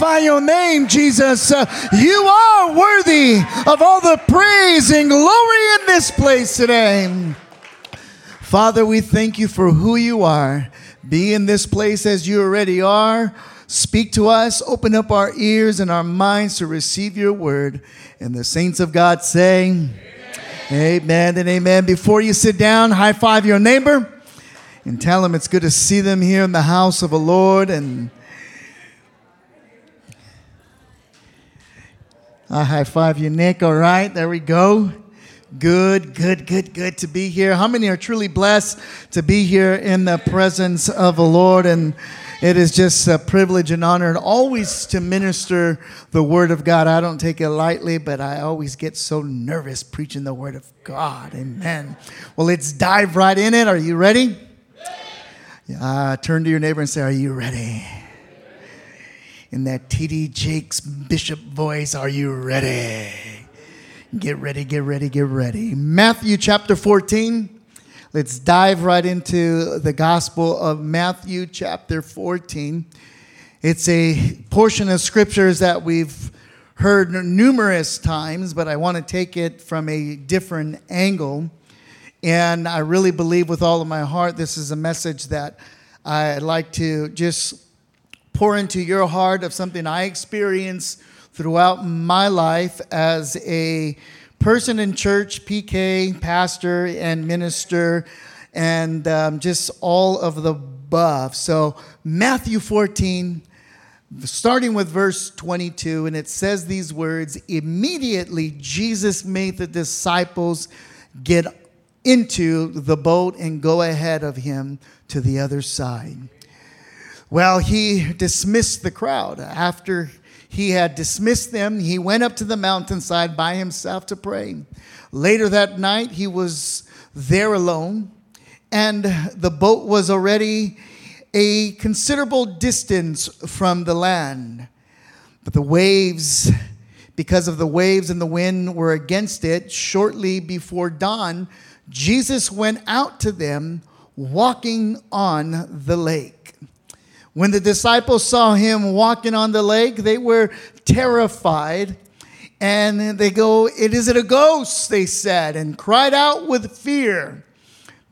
Magnify your name, Jesus. Uh, you are worthy of all the praise and glory in this place today. Father, we thank you for who you are. Be in this place as you already are. Speak to us, open up our ears and our minds to receive your word. And the saints of God say, Amen, amen and amen. Before you sit down, high five your neighbor and tell them it's good to see them here in the house of the Lord. And I high five you, Nick. All right, there we go. Good, good, good, good to be here. How many are truly blessed to be here in the presence of the Lord? And it is just a privilege and honor and always to minister the word of God. I don't take it lightly, but I always get so nervous preaching the word of God. Amen. Well, let's dive right in it. Are you ready? Uh, turn to your neighbor and say, Are you ready? In that TD Jakes Bishop voice, Are you ready? Get ready, get ready, get ready. Matthew chapter 14. Let's dive right into the Gospel of Matthew chapter 14. It's a portion of scriptures that we've heard numerous times, but I want to take it from a different angle. And I really believe with all of my heart, this is a message that I'd like to just pour into your heart of something I experienced throughout my life as a person in church, PK, pastor, and minister, and um, just all of the above. So, Matthew 14, starting with verse 22, and it says these words Immediately Jesus made the disciples get into the boat and go ahead of him to the other side. Well, he dismissed the crowd. After he had dismissed them, he went up to the mountainside by himself to pray. Later that night, he was there alone, and the boat was already a considerable distance from the land. But the waves, because of the waves and the wind, were against it. Shortly before dawn, Jesus went out to them walking on the lake. When the disciples saw him walking on the lake, they were terrified. And they go, It is it a ghost, they said, and cried out with fear.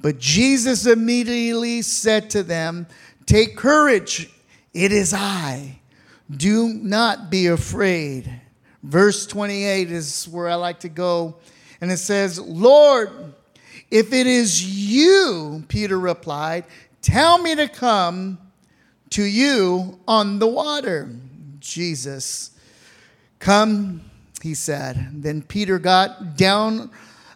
But Jesus immediately said to them, Take courage, it is I. Do not be afraid. Verse 28 is where I like to go. And it says, Lord, if it is you, Peter replied, tell me to come to you on the water. Jesus, come, he said. Then Peter got down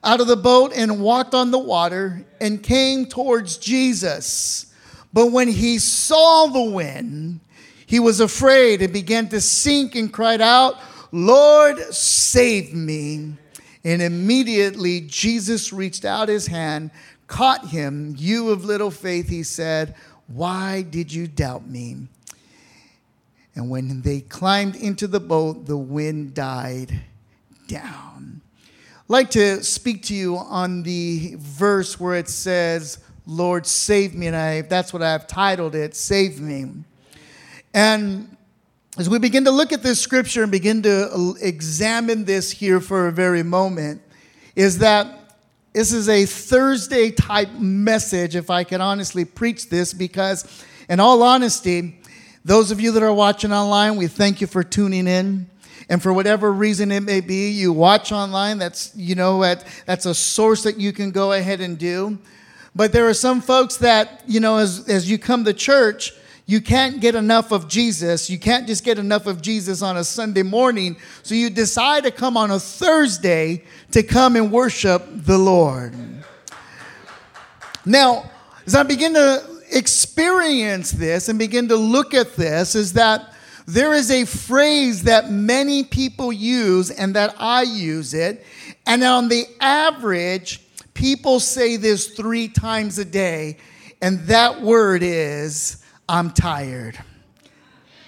out of the boat and walked on the water and came towards Jesus. But when he saw the wind, he was afraid and began to sink and cried out, Lord, save me. And immediately Jesus reached out his hand, caught him. You of little faith, he said, Why did you doubt me? And when they climbed into the boat, the wind died down. I'd like to speak to you on the verse where it says, Lord, save me. And I, that's what I've titled it, Save Me. And as we begin to look at this scripture and begin to examine this here for a very moment, is that this is a Thursday type message, if I can honestly preach this, because in all honesty, those of you that are watching online, we thank you for tuning in. And for whatever reason it may be, you watch online, that's, you know, that's a source that you can go ahead and do. But there are some folks that, you know, as, as you come to church, you can't get enough of Jesus. You can't just get enough of Jesus on a Sunday morning. So you decide to come on a Thursday to come and worship the Lord. Now, as I begin to experience this and begin to look at this, is that there is a phrase that many people use and that I use it. And on the average, people say this three times a day, and that word is, I'm tired.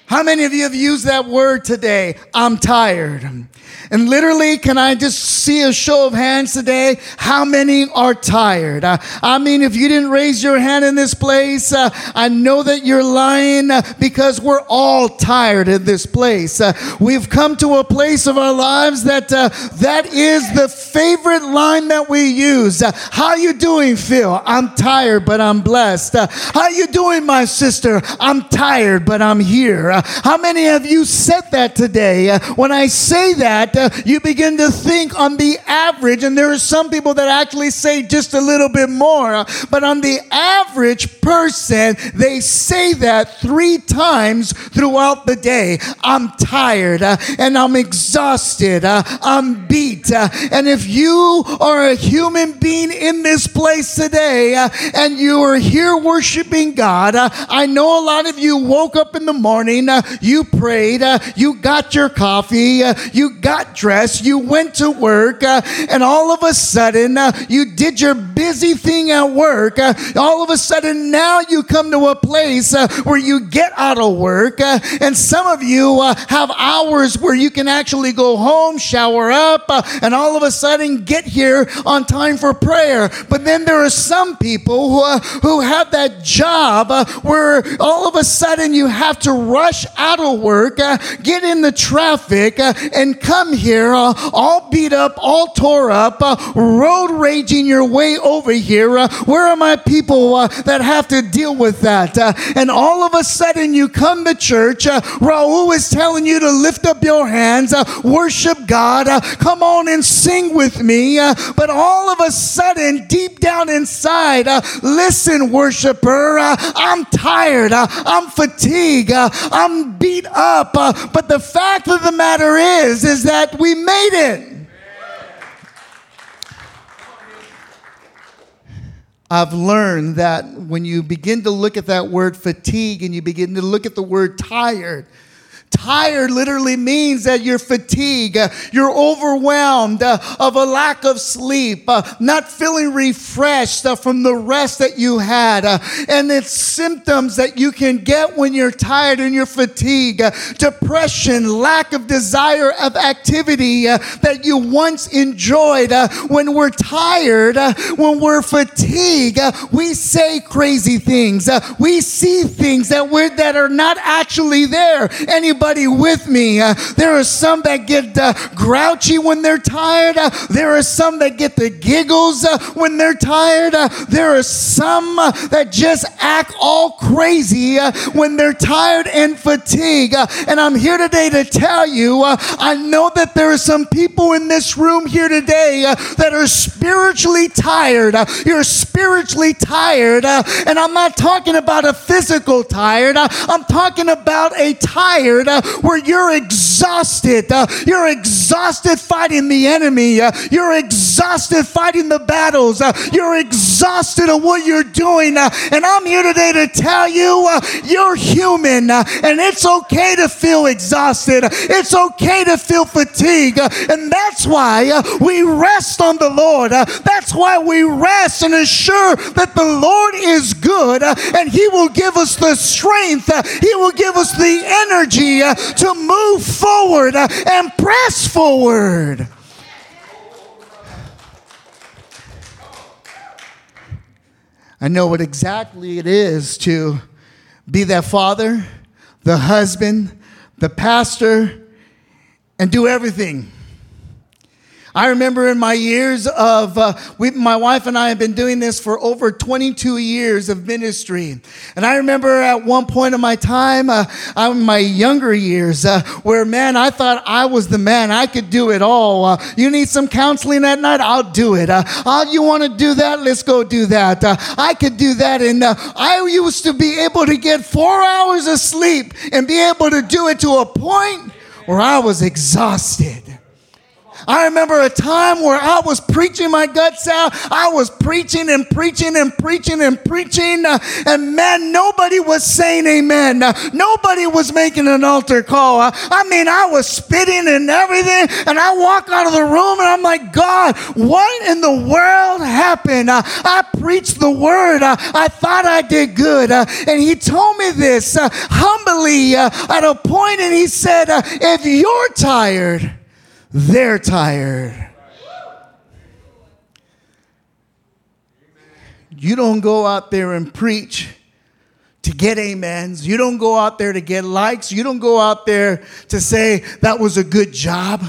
How many of you have used that word today? I'm tired. And literally, can I just see a show of hands today? How many are tired? Uh, I mean, if you didn't raise your hand in this place, uh, I know that you're lying uh, because we're all tired in this place. Uh, we've come to a place of our lives that that is the favorite line that we use. How you doing, Phil? I'm tired, but I'm blessed. how you doing, my sister? I'm tired, but I'm here. How many of you said that today? when I say that, uh, you begin to think on the average, and there are some people that actually say just a little bit more, uh, but on the average person, they say that three times throughout the day. I'm tired uh, and I'm exhausted. Uh, I'm beat. Uh, and if you are a human being in this place today uh, and you are here worshiping God, I know a lot of you woke up in the morning, you prayed, you got your coffee, you got dressed, you went to work, uh, and all of a sudden uh, you did your busy thing at work. Uh, all of a sudden now you come to a place uh, where you get out of work, uh, and some of you uh, have hours where you can actually go home, shower up, and all of a sudden get here on time for prayer. But then there are some people who, who have that job where all of a sudden you have to rush out of work, get in the traffic, and come here uh, all beat up, all tore up, uh, road raging your way over here. Uh, where are my people uh, that have to deal with that? Uh, and all of a sudden you come to church. Uh, Raul is telling you to lift up your hands, worship God, come on and sing with me. but all of a sudden, deep down inside, listen, worshiper, I'm tired, I'm fatigued, I'm beat up. Uh, but the fact of the matter is, is that we made it. I've learned that when you begin to look at that word fatigue and you begin to look at the word tired, Tired literally means that you're fatigued, you're overwhelmed uh, of a lack of sleep, uh, not feeling refreshed uh, from the rest that you had. Uh, and it's symptoms that you can get when you're tired and you're fatigued. Uh, depression, lack of desire of activity uh, that you once enjoyed. when we're tired, when we're fatigued, we say crazy things. we see things that, we're, that are not actually there. Anybody anybody with me? Uh, there are some that get uh, grouchy when they're tired. Uh, there are some that get the giggles uh, when they're tired. Uh, there are some uh, that just act all crazy when they're tired and fatigued. and I'm here today to tell you I know that there are some people in this room here today that are spiritually tired. you're spiritually tired. and I'm not talking about a physical tired, I'm talking about a tired where you're exhausted. Uh, you're exhausted fighting the enemy. Uh, you're exhausted fighting the battles. Uh, you're exhausted of what you're doing. Uh, and I'm here today to tell you uh, you're human uh, and it's okay to feel exhausted. It's okay to feel fatigue. and that's why we rest on the Lord. that's why we rest and assure that the Lord is good and He will give us the strength. he will give us the energy Uh, to move forward uh, and press forward. I know what exactly it is to be that father, the husband, the pastor, and do everything. I remember in my years of, uh, we, my wife and I have been doing this for over 22 years of ministry. And I remember at one point in my time, uh, in my younger years, uh, where man, I thought I was the man. I could do it all. Uh, you need some counseling at night? I'll do it. oh, you want to do that? Let's go do that. Uh, I could do that. And uh, I used to be able to get four hours of sleep and be able to do it to a point where I was exhausted. I remember a time where I was preaching my guts out. I was preaching and preaching and preaching and preaching. uh, and man, nobody was saying amen. Uh, nobody was making an altar call. Uh, I mean, I was spitting and everything. And I walk out of the room and I'm like, God, what in the world happened? I preached the word. I thought I did good. And he told me this humbly at a point, and he said, If you're tired, they're tired. You don't go out there and preach to get amens. You don't go out there to get likes. You don't go out there to say that was a good job.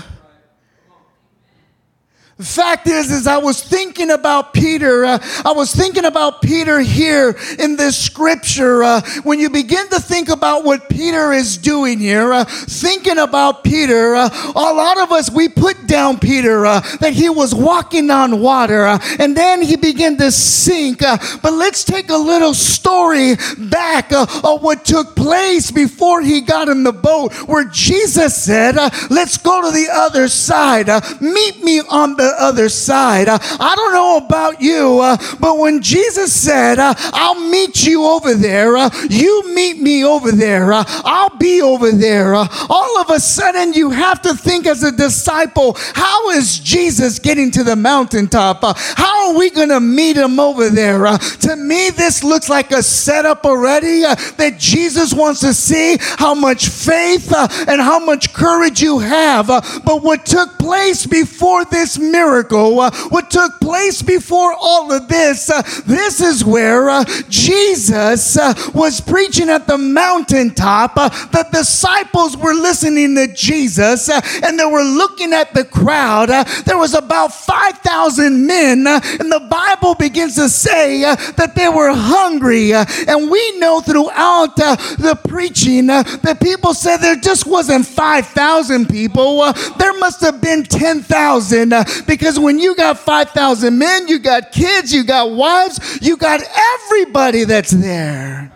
The fact is, is I was thinking about Peter. Uh, I was thinking about Peter here in this scripture. Uh, when you begin to think about what Peter is doing here, uh, thinking about Peter, uh, a lot of us we put down Peter uh, that he was walking on water, uh, and then he began to sink. but let's take a little story back of what took place before he got in the boat, where Jesus said, "Let's go to the other side. Meet me on the other side." Uh, I don't know about you, uh, but when Jesus said, uh, "I'll meet you over there," uh, you meet me over there. uh, I'll be over there. uh, all of a sudden, you have to think as a disciple, how is Jesus getting to the mountaintop? How are we going to meet him over there? To me, this looks like a setup already that Jesus wants to see how much faith and how much courage you have. But what took place before this miracle, uh, what took place before all of this, uh, this is where uh, Jesus uh, was preaching at the mountaintop. Uh, the disciples were listening to Jesus uh, and they were looking at the crowd. There was about 5,000 men, and the Bible begins to say that they were hungry. And we know throughout the preaching that people said there just wasn't 5,000 people, there must have been 10,000. Because when you got 5,000 men, you got kids, you got wives, you got everybody that's there.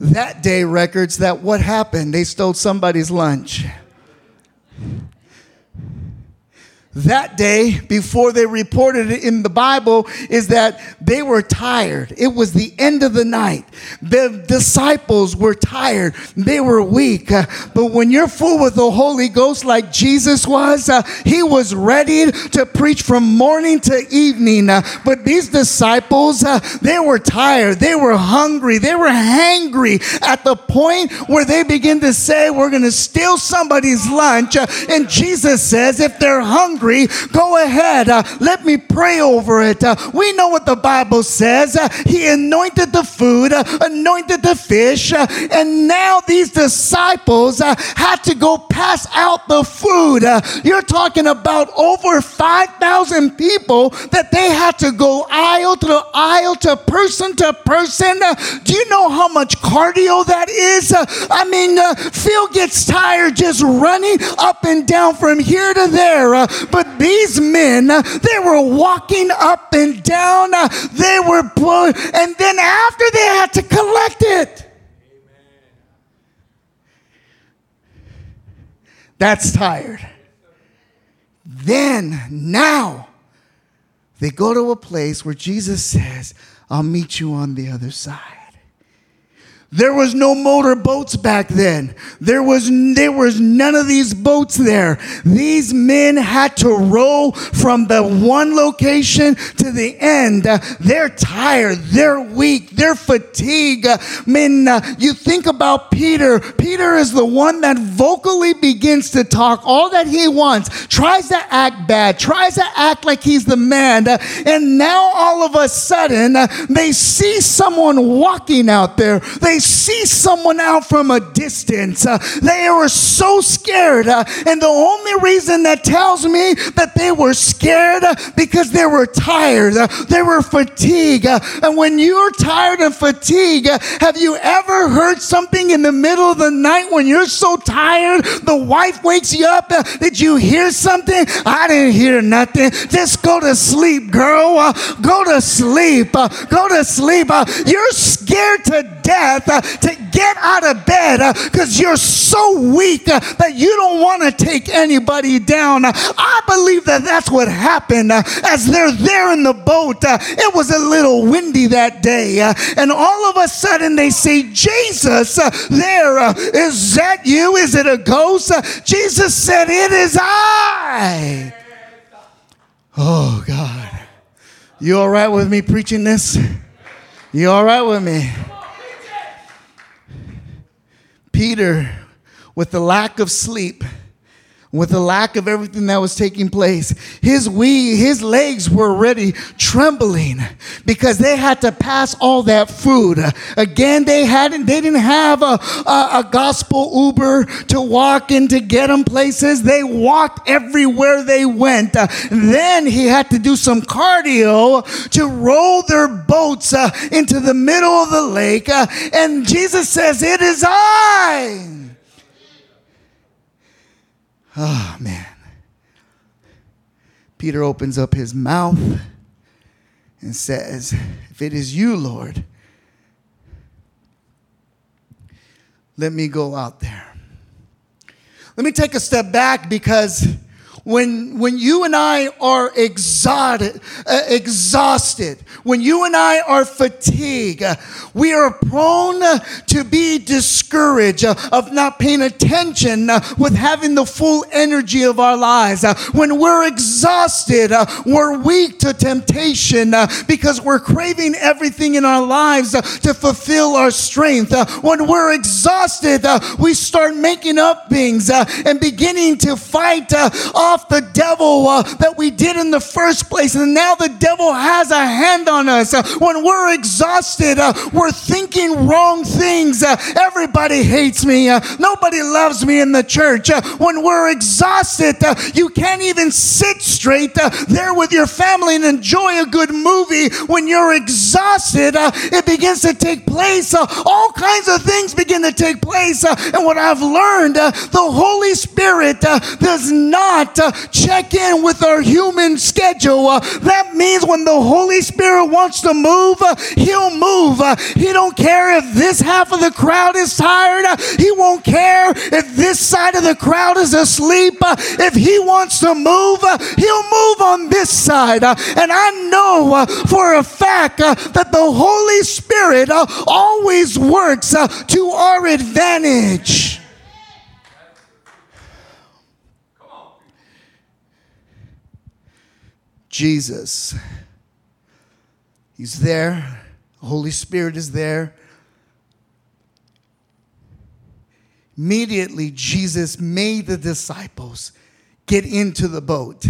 That day records that what happened? They stole somebody's lunch. That day before they reported it in the Bible is that they were tired. It was the end of the night. The disciples were tired. They were weak. Uh, but when you're full with the Holy Ghost like Jesus was, uh, he was ready to preach from morning to evening. Uh, but these disciples, uh, they were tired. They were hungry. They were hangry at the point where they begin to say, We're going to steal somebody's lunch. Uh, and Jesus says, If they're hungry, go ahead. Uh, let me pray over it. Uh, we know what the Bible says. Uh, he anointed the food, uh, anointed the fish, uh, and now these disciples uh, had to go pass out the food. You're talking about over 5,000 people that they had to go aisle to aisle to person to person. Do you know how much cardio that is? I mean, Phil gets tired just running up and down from here to there. Uh, but these men, they were walking up and down. they were, blow- and then after they had to collect it. That's tired. Then, now, they go to a place where Jesus says, I'll meet you on the other side. There was no motor boats back then. There was there was none of these boats there. These men had to row from the one location to the end. They're tired. They're weak. They're fatigued. Men, uh, you think about Peter. Peter is the one that vocally begins to talk all that he wants. Tries to act bad. Tries to act like he's the man. And now all of a sudden, uh, they see someone walking out there. They see someone out from a distance. Uh, they were so scared. uh, and the only reason that tells me that they were scared uh, because they were tired. uh, they were fatigued. uh, and when you're tired and fatigued, uh, have you ever heard something in the middle of the night when you're so tired? The wife wakes you up. did you hear something? I didn't hear nothing. Just go to sleep, girl. Go to sleep. Go to sleep. You're scared to death. Uh, to get out of bed because uh, you're so weak uh, that you don't want to take anybody down. Uh, I believe that that's what happened uh, as they're there in the boat. Uh, it was a little windy that day, and all of a sudden they say, Jesus, there, is that you? Is it a ghost? Jesus said, It is I. Oh, God. You all right with me preaching this? You all right with me? Peter, with the lack of sleep, with the lack of everything that was taking place, his we his legs were already trembling because they had to pass all that food. Again, they hadn't they didn't have a, a, a gospel Uber to walk in to get them places. They walked everywhere they went. Then he had to do some cardio to roll their boats uh, into the middle of the lake. Uh, and Jesus says, It is I. Oh, man. Peter opens up his mouth and says, If it is you, Lord, let me go out there. Let me take a step back because when, when you and I are exhausted, uh, exhausted, when you and I are fatigued, uh, we are prone uh, to be discouraged uh, of not paying attention uh, with having the full energy of our lives. Uh, when we're exhausted, we're weak to temptation because we're craving everything in our lives to fulfill our strength. when we're exhausted, we start making up things and beginning to fight off the devil uh, that we did in the first place. And now the devil has a hand on us. Uh, when we're exhausted, uh, we're thinking wrong things. Uh, everybody hates me. Uh, nobody loves me in the church. When we're exhausted, you can't even sit straight there with your family and enjoy a good movie. When you're exhausted, it begins to take place. all kinds of things begin to take place. and what I've learned, the Holy Spirit does not check in with our human schedule. Uh, that means when the Holy Spirit wants to move, uh, he'll move. Uh, he don't care if this half of the crowd is tired. Uh, he won't care if this side of the crowd is asleep. Uh, if he wants to move, uh, he'll move on this side. and I know for a fact that the Holy Spirit always works to our advantage. Jesus. He's there. The Holy Spirit is there. Immediately, Jesus made the disciples get into the boat.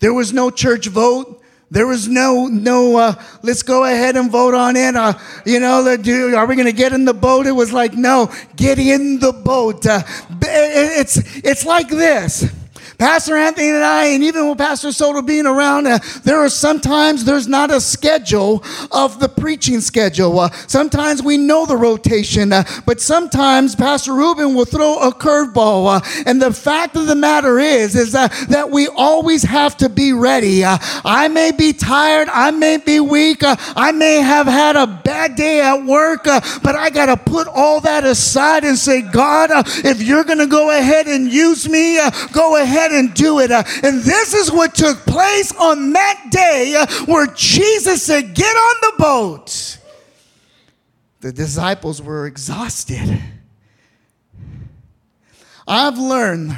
There was no church vote. There was no, no, uh, let's go ahead and vote on it. Uh, you know, do, are we going to get in the boat? It was like, no, get in the boat. Uh, it's, it's like this. Pastor Anthony and I, and even with Pastor Soto being around, uh, there are sometimes there's not a schedule of the preaching schedule. Uh, sometimes we know the rotation, uh, but sometimes Pastor Ruben will throw a curveball. Uh, and the fact of the matter is, is that we always have to be ready. Uh, I may be tired, I may be weak, uh, I may have had a bad day at work, but I got to put all that aside and say, God, if you're going to go ahead and use me, go ahead ahead and do it. Uh, and this is what took place on that day uh, where Jesus said, Get on the boat. The disciples were exhausted. I've learned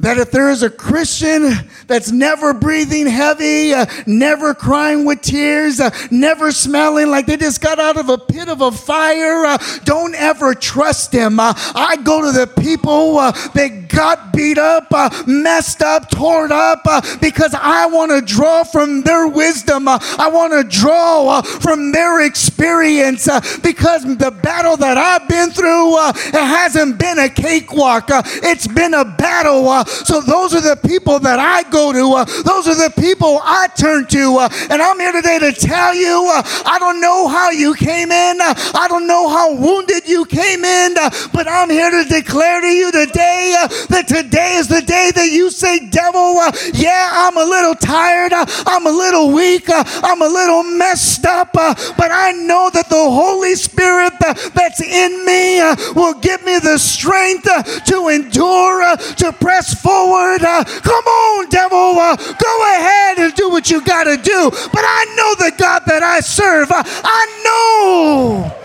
that if there is a Christian that's never breathing heavy, uh, never crying with tears, uh, never smelling like they just got out of a pit of a fire, uh, don't ever trust them. Uh, I go to the people uh, that got beat up, uh, messed up, torn up, because I want to draw from their wisdom. I want to draw from their experience because the battle that I've been through, it hasn't been a cakewalk. it's been a battle so those are the people that I go to. Uh, those are the people I turn to. Uh, and I'm here today to tell you uh, I don't know how you came in. Uh, I don't know how wounded you came in. Uh, but I'm here to declare to you today uh, that today is the day that you say, Devil, yeah, I'm a little tired, I'm a little weak, I'm a little messed up, but I know that the Holy Spirit that's in me will give me the strength to endure, to press forward. Uh, come on, devil, uh, go ahead and do what you got to do. But I know the God that I serve. Uh, I know.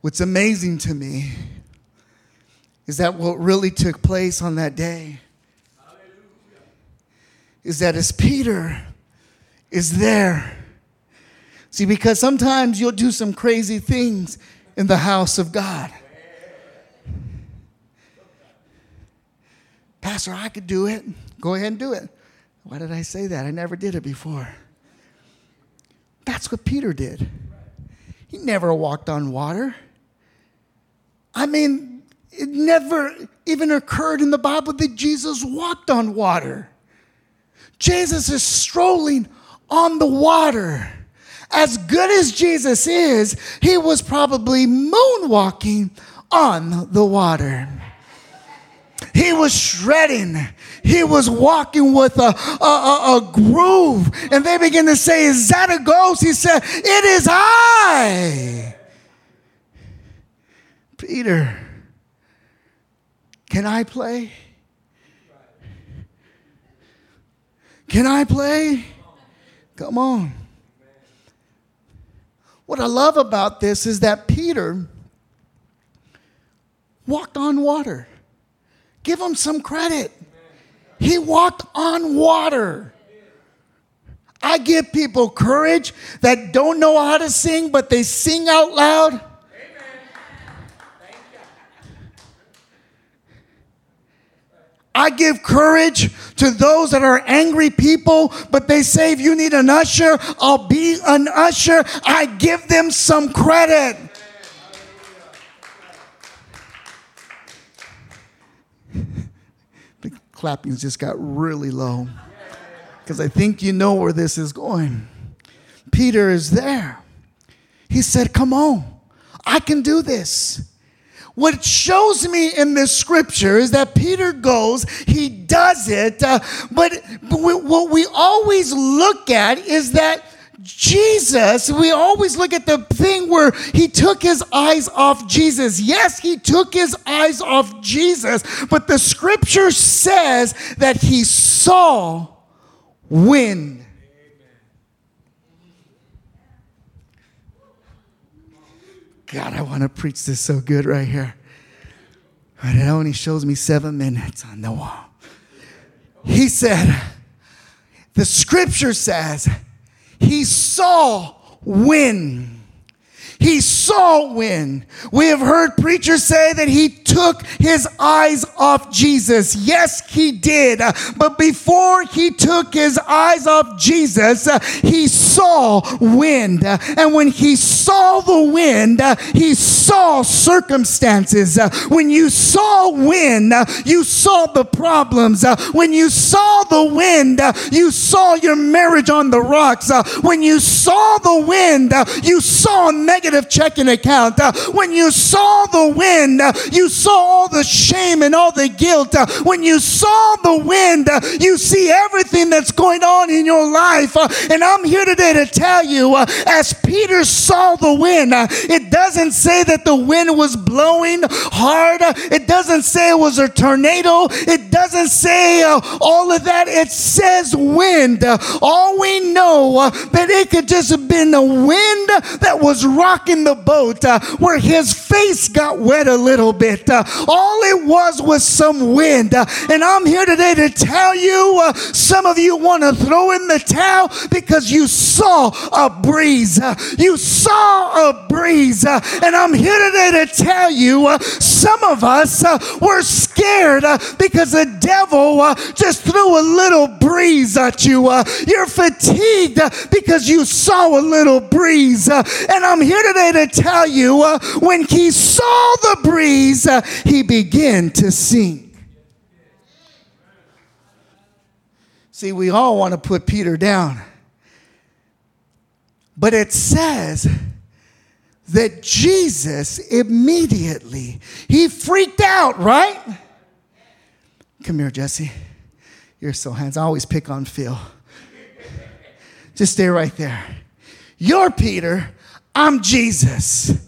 What's amazing to me is that what really took place on that day is that as Peter is there, see, because sometimes you'll do some crazy things in the house of God. Pastor, I could do it. Go ahead and do it. Why did I say that? I never did it before. That's what Peter did. He never walked on water. I mean, it never even occurred in the Bible that Jesus walked on water. Jesus is strolling on the water. As good as Jesus is, he was probably moonwalking on the water. He was shredding. He was walking with a, a, a, a, groove. And they began to say, Is that a ghost? He said, It is I. Peter, can I play? Can I play? Come on. What I love about this is that Peter walked on water. Give him some credit. He walked on water. I give people courage that don't know how to sing, but they sing out loud. I give courage to those that are angry people, but they say, if you need an usher, I'll be an usher. I give them some credit. The clappings just got really low because I think you know where this is going. Peter is there. He said, Come on, I can do this. What shows me in this scripture is that Peter goes, he does it, uh, but what we always look at is that Jesus, we always look at the thing where he took his eyes off Jesus. Yes, he took his eyes off Jesus, but the scripture says that he saw wind. God, I want to preach this so good right here. But it only shows me seven minutes on the wall. He said, the scripture says, he saw wind. He saw wind. We have heard preachers say that he took his eyes off Jesus. Yes, he did. But before he took his eyes off Jesus, he saw wind. And when he saw the wind, he saw circumstances. When you saw wind, you saw the problems. When you saw the wind, you saw your marriage on the rocks. When you saw the wind, you saw negative negative checking account. Uh, when you saw the wind, uh, you saw all the shame and all the guilt. Uh, when you saw the wind, uh, you see everything that's going on in your life. Uh, and I'm here today to tell you, uh, as Peter saw the wind, it doesn't say that the wind was blowing hard. it doesn't say it was a tornado. It doesn't say all of that. It says wind. all we know that it could just have been a wind that was rocking in the boat uh, where his face got wet a little bit. Uh, all it was was some wind. Uh, and I'm here today to tell you uh, some of you want to throw in the towel because you saw a breeze. Uh, you saw a breeze. Uh, and I'm here today to tell you some of us were scared because the devil just threw a little breeze at you. you're fatigued because you saw a little breeze. and I'm here to tell you uh, when he saw the breeze, uh, he began to sink. See, we all want to put Peter down. But it says that Jesus immediately, he freaked out, right? Come here, Jesse. You're so handsome. I always pick on Phil. Just stay right there. You're Peter, I'm Jesus.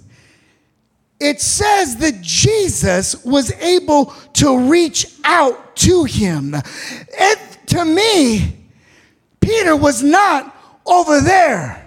It says that Jesus was able to reach out to him. And to me, Peter was not over there,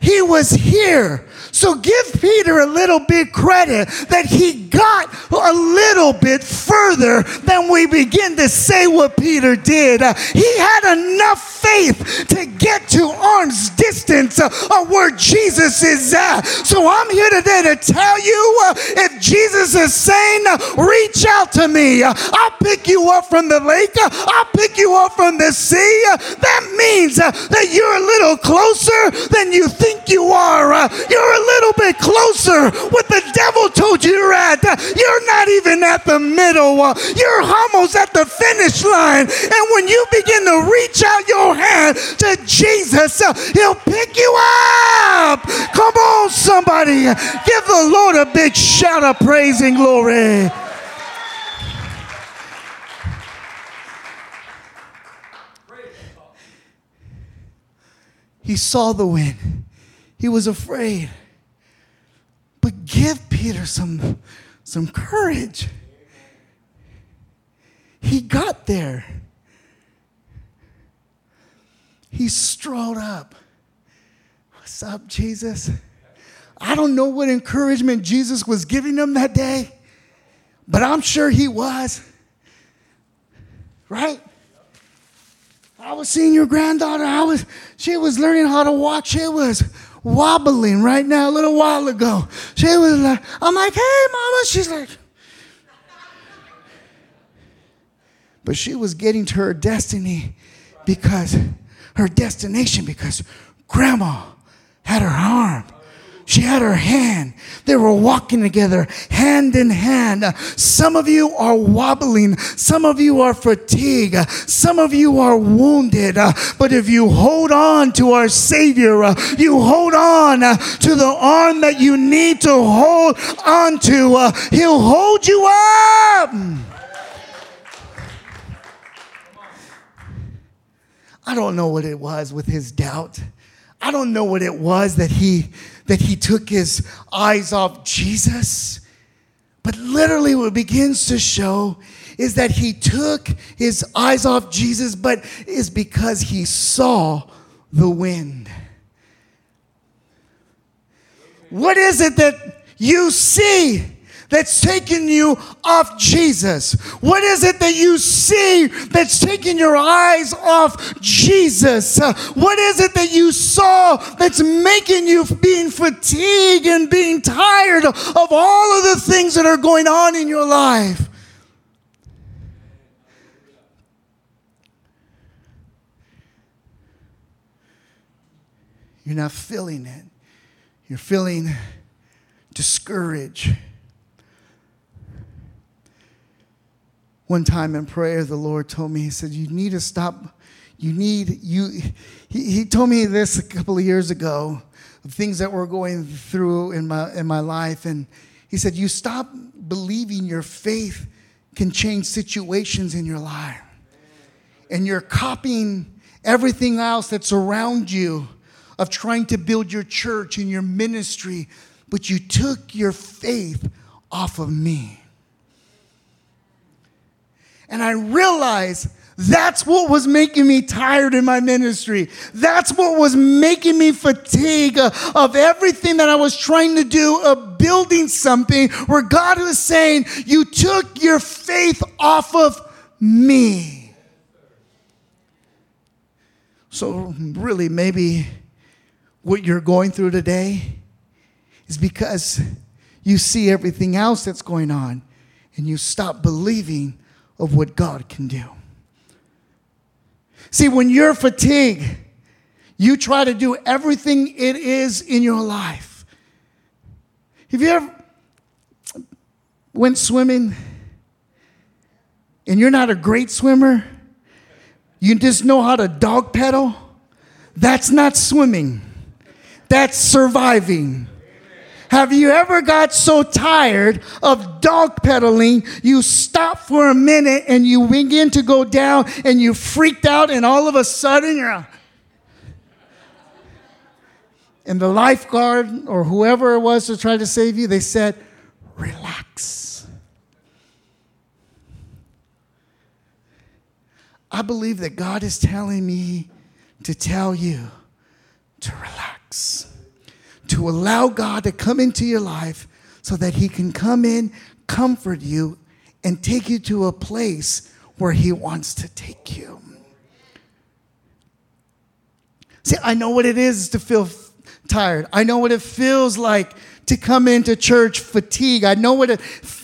he was here. So give Peter a little bit credit that he got a little bit further than we begin to say what Peter did. Uh, he had enough faith to get to arm's distance uh, of where Jesus is at. So I'm here today to tell you uh, if Jesus is saying, reach out to me, I'll pick you up from the lake, I'll pick you up from the sea. that means that you're a little closer than you think you are. Uh, you're a little bit closer what the devil told you you're at. You're not even at the middle, uh, you're almost at the finish line. And when you begin to reach out your hand to Jesus, uh, he'll pick you up. Come on, somebody. Give the Lord a big shout of praise and glory. He saw the wind. He was afraid. But give Peter some, some courage. He got there. He strolled up. What's up, Jesus? I don't know what encouragement Jesus was giving them that day, but I'm sure he was. Right? I was seeing your granddaughter. I was, she was learning how to walk. She was wobbling right now a little while ago. She was like, I'm like, hey, mama. She's like, but she was getting to her destiny because her destination because grandma had her arm. She had her hand. They were walking together, hand in hand. Some of you are wobbling. Some of you are fatigued. Some of you are wounded. But if you hold on to our Savior, you hold on to the arm that you need to hold on to, He'll hold you up. I don't know what it was with his doubt. I don't know what it was that he that he took his eyes off Jesus. But literally what begins to show is that he took his eyes off Jesus, but is because he saw the wind. What is it that you see that's taking you off Jesus? What is it that you see that's taking your eyes off Jesus? Uh, what is it that you saw that's making you being fatigued and being tired of all of the things that are going on in your life? You're not feeling it. You're feeling discouraged. One time in prayer, the Lord told me, He said, You need to stop. You need, you, he, he told me this a couple of years ago, of things that were going through in my, in my life. And He said, You stop believing your faith can change situations in your life. And you're copying everything else that's around you of trying to build your church and your ministry, but you took your faith off of me. And I realized that's what was making me tired in my ministry. That's what was making me fatigue of everything that I was trying to do of building something where God was saying, You took your faith off of me. So, really, maybe what you're going through today is because you see everything else that's going on and you stop believing of what God can do. See, when you're fatigued, you try to do everything it is in your life. Have you ever went swimming and you're not a great swimmer? You just know how to dog pedal? That's not swimming. That's surviving. Have you ever got so tired of dog pedaling, you stop for a minute and you begin to go down and you freaked out, and all of a sudden you're. And the lifeguard or whoever it was to try to save you, they said, relax. I believe that God is telling me to tell you to relax to allow God to come into your life so that He can come in, comfort you, and take you to a place where He wants to take you. See, I know what it is to feel tired. I know what it feels like to come into church fatigue. I know what it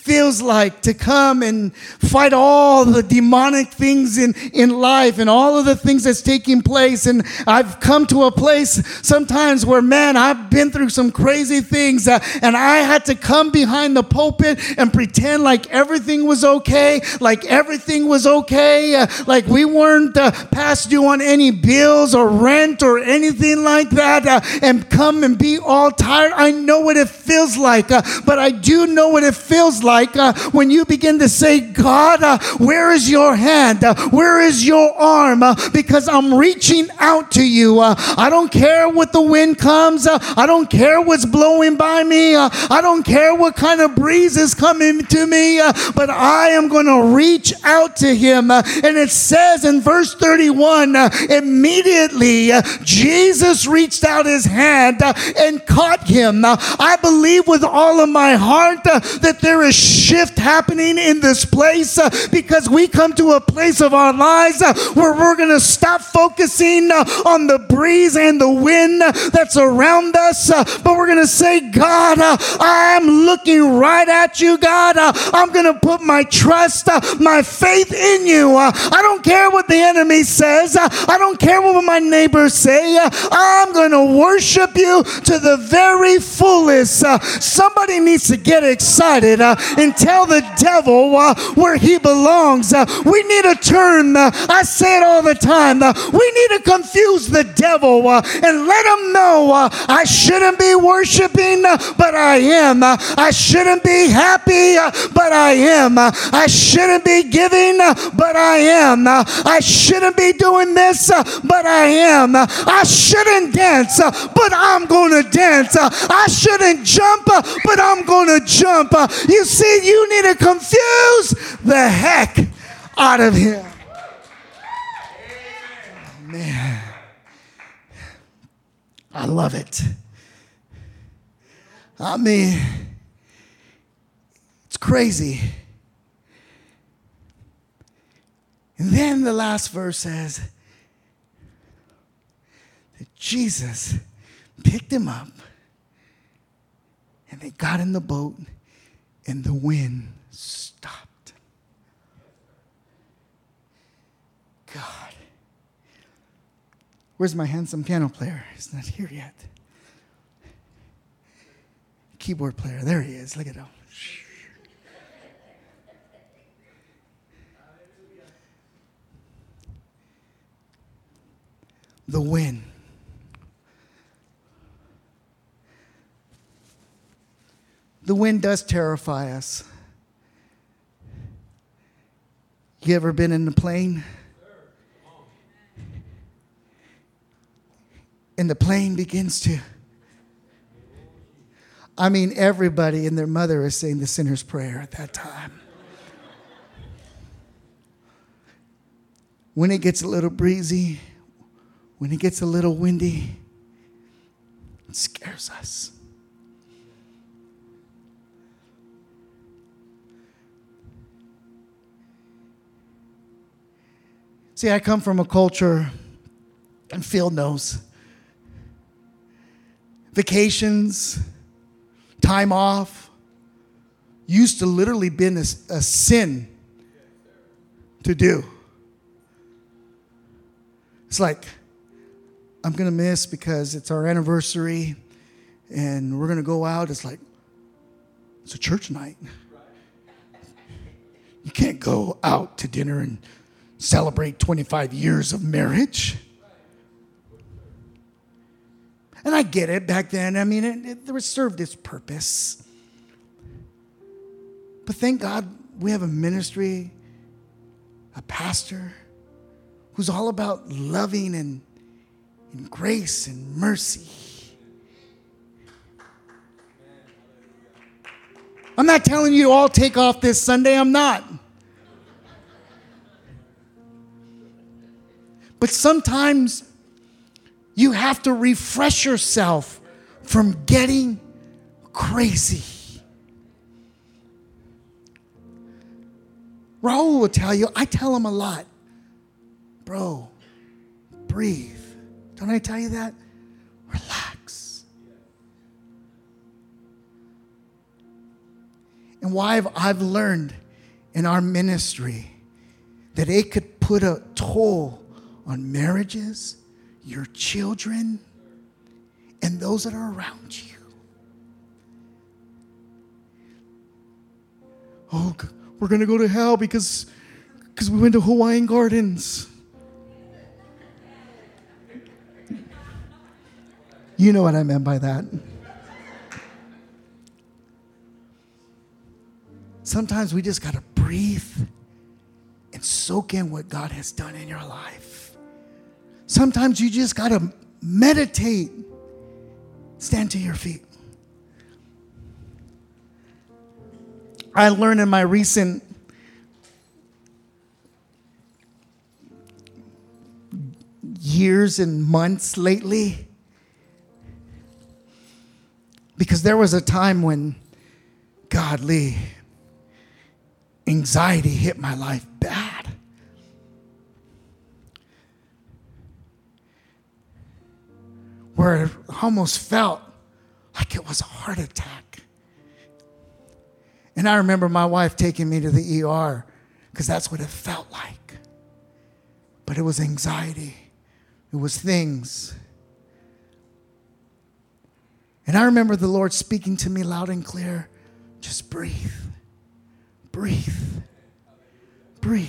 feels like to come and fight all the demonic things in, in life and all of the things that's taking place. And I've come to a place sometimes where, man, I've been through some crazy things uh, and I had to come behind the pulpit and pretend like everything was okay, like everything was okay, uh, like we weren't uh, past due on any bills or rent or anything like that, uh, and come and be all tired. I know what it feels like, uh, but I do know what it feels like like uh, when you begin to say, God, uh, where is your hand? Uh, where is your arm? Uh, because I'm reaching out to you. Uh, I don't care what the wind comes. Uh, I don't care what's blowing by me. I don't care what kind of breeze is coming to me, but I am going to reach out to him. and it says in verse 31 immediately Jesus reached out his hand and caught him. I believe with all of my heart that there is shift happening in this place uh, because we come to a place of our lives uh, where we're going to stop focusing uh, on the breeze and the wind uh, that's around us, uh, but we're going to say, God, uh, I'm looking right at you, God. I'm going to put my trust, my faith in you. I don't care what the enemy says, I don't care what my neighbors say. I'm going to worship you to the very fullest. somebody needs to get excited and tell the devil uh, where he belongs. Uh, we need to turn, uh, I say it all the time, uh, we need to confuse the devil uh, and let him know uh, I shouldn't be worshiping, but I am. I shouldn't be happy, but I am. I shouldn't be giving, but I am. I shouldn't be doing this, but I am. I shouldn't dance, but I'm going to dance. I shouldn't jump, but I'm going to jump. You see, see, you need to confuse the heck out of him. Man, I love it. I mean, it's crazy. And then the last verse says that Jesus picked him up and they got in the boat and the wind stopped. God. Where's my handsome piano player? He's not here yet. Keyboard player, there he is. Look at him. The wind the wind does terrify us. You ever been in a plane? And the plane begins to. I mean, everybody and their mother is saying the sinner's prayer at that time. When it gets a little breezy, when it gets a little windy, it scares us. See, I come from a culture, and Field knows. Vacations, time off, used to literally been a, a sin to do. It's like, I'm going to miss because it's our anniversary and we're going to go out. It's like, it's a church night. You can't go out to dinner and celebrate 25 years of marriage. And I get it back then. I mean, it, it, served its purpose. But thank God we have a ministry, a pastor who's all about loving and, and grace and mercy. I'm not telling you to all take off this Sunday, I'm not. But sometimes you have to refresh yourself from getting crazy. Raul will tell you, I tell him a lot, bro, breathe. Don't I tell you that? Relax. And why I've, I've learned in our ministry that it could put a toll on marriages, your children, and those that are around you. Oh, we're going to go to hell because because we went to Hawaiian Gardens. You know what I meant by that. Sometimes we just got to breathe and soak in what God has done in your life. Sometimes you just got to meditate. Stand to your feet. I learned in my recent years and months lately because there was a time when godly anxiety hit my life bad. Where it almost felt like it was a heart attack. And I remember my wife taking me to the ER because that's what it felt like. But it was anxiety, it was things. And I remember the Lord speaking to me loud and clear just breathe, breathe, breathe.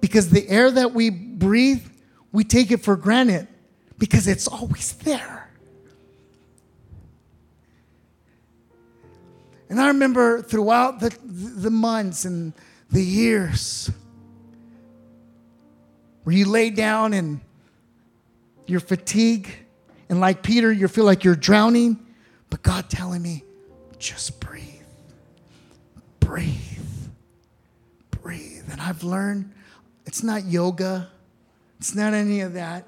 Because the air that we breathe, we take it for granted because it's always there. And I remember throughout the, the months and the years where you lay down and you're fatigued, and like Peter, you feel like you're drowning, but God telling me, just breathe, breathe, breathe. And I've learned it's not yoga, it's not any of that.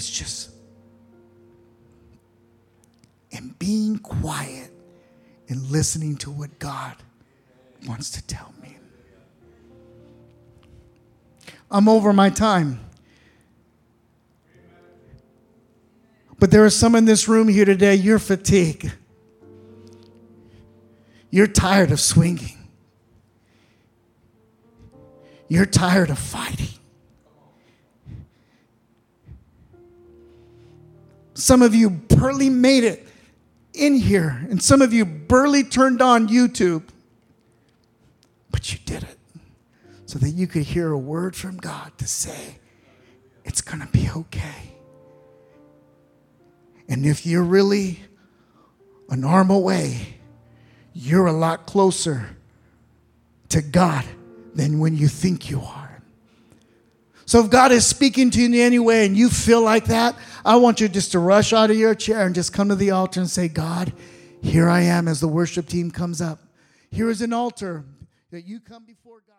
It's just and being quiet and listening to what God wants to tell me. I'm over my time. But there are some in this room here today, you're fatigued. You're tired of swinging. You're tired of fighting. Some of you barely made it in here, and some of you barely turned on YouTube, but you did it so that you could hear a word from God to say, it's going to be okay. And if you're really a normal way, you're a lot closer to God than when you think you are. So if God is speaking to you in any way and you feel like that, I want you just to rush out of your chair and just come to the altar and say, God, here I am as the worship team comes up. Here is an altar that you come before God.